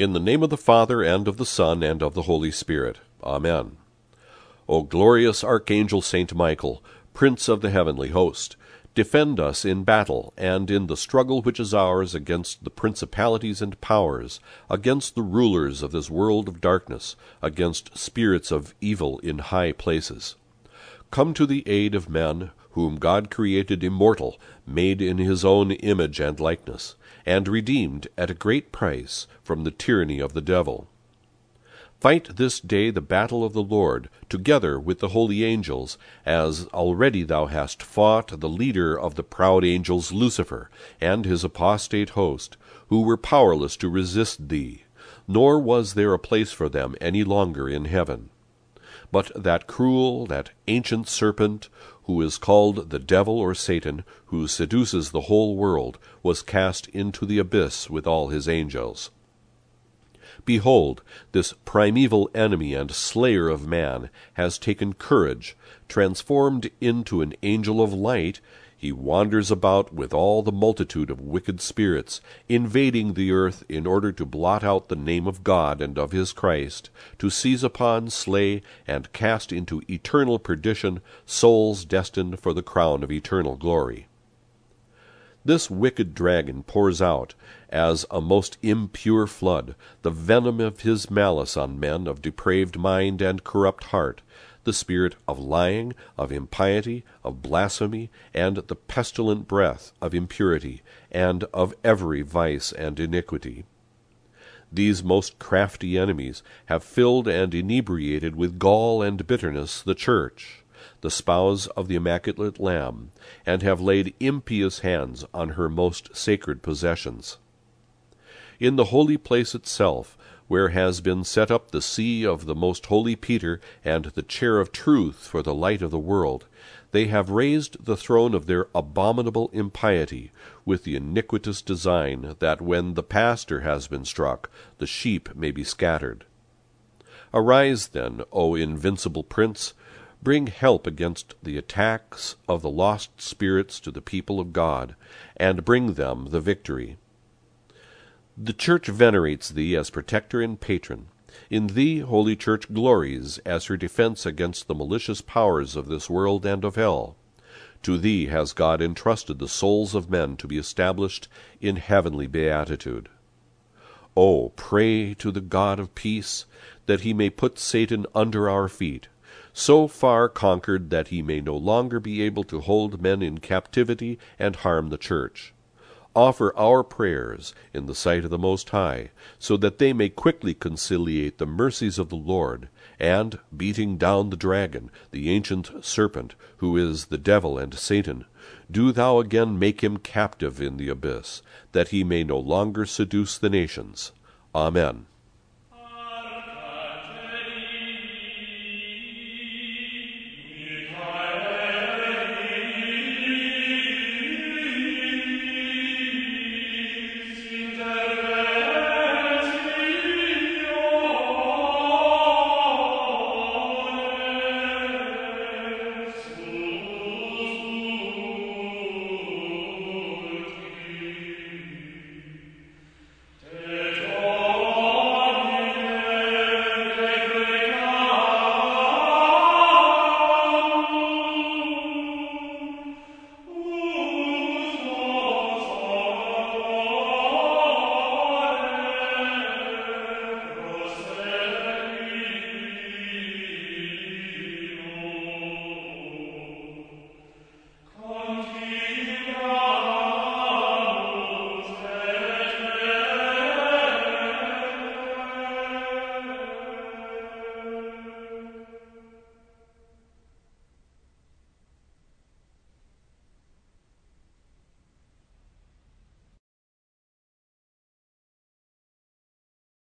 In the name of the Father, and of the Son, and of the Holy Spirit. Amen. O glorious Archangel Saint Michael, Prince of the heavenly host, defend us in battle, and in the struggle which is ours against the principalities and powers, against the rulers of this world of darkness, against spirits of evil in high places. Come to the aid of men, whom God created immortal, made in his own image and likeness, and redeemed at a great price from the tyranny of the devil. Fight this day the battle of the Lord, together with the holy angels, as already thou hast fought the leader of the proud angels Lucifer, and his apostate host, who were powerless to resist thee, nor was there a place for them any longer in heaven. But that cruel, that ancient serpent, who is called the devil or Satan, who seduces the whole world, was cast into the abyss with all his angels. Behold, this primeval enemy and slayer of man has taken courage, transformed into an angel of light, he wanders about with all the multitude of wicked spirits, invading the earth in order to blot out the name of God and of his Christ, to seize upon, slay, and cast into eternal perdition souls destined for the crown of eternal glory. This wicked dragon pours out, as a most impure flood, the venom of his malice on men of depraved mind and corrupt heart, the spirit of lying, of impiety, of blasphemy, and the pestilent breath of impurity, and of every vice and iniquity. These most crafty enemies have filled and inebriated with gall and bitterness the church the spouse of the immaculate Lamb, and have laid impious hands on her most sacred possessions. In the holy place itself, where has been set up the see of the most holy Peter and the chair of truth for the light of the world, they have raised the throne of their abominable impiety, with the iniquitous design that when the pastor has been struck, the sheep may be scattered. Arise, then, O invincible prince, Bring help against the attacks of the lost spirits to the people of God, and bring them the victory. The Church venerates thee as protector and patron. In thee Holy Church glories as her defense against the malicious powers of this world and of hell. To thee has God entrusted the souls of men to be established in heavenly beatitude. O pray to the God of peace, that he may put Satan under our feet, so far conquered that he may no longer be able to hold men in captivity and harm the church. Offer our prayers in the sight of the Most High, so that they may quickly conciliate the mercies of the Lord, and, beating down the dragon, the ancient serpent, who is the devil and Satan, do thou again make him captive in the abyss, that he may no longer seduce the nations. Amen.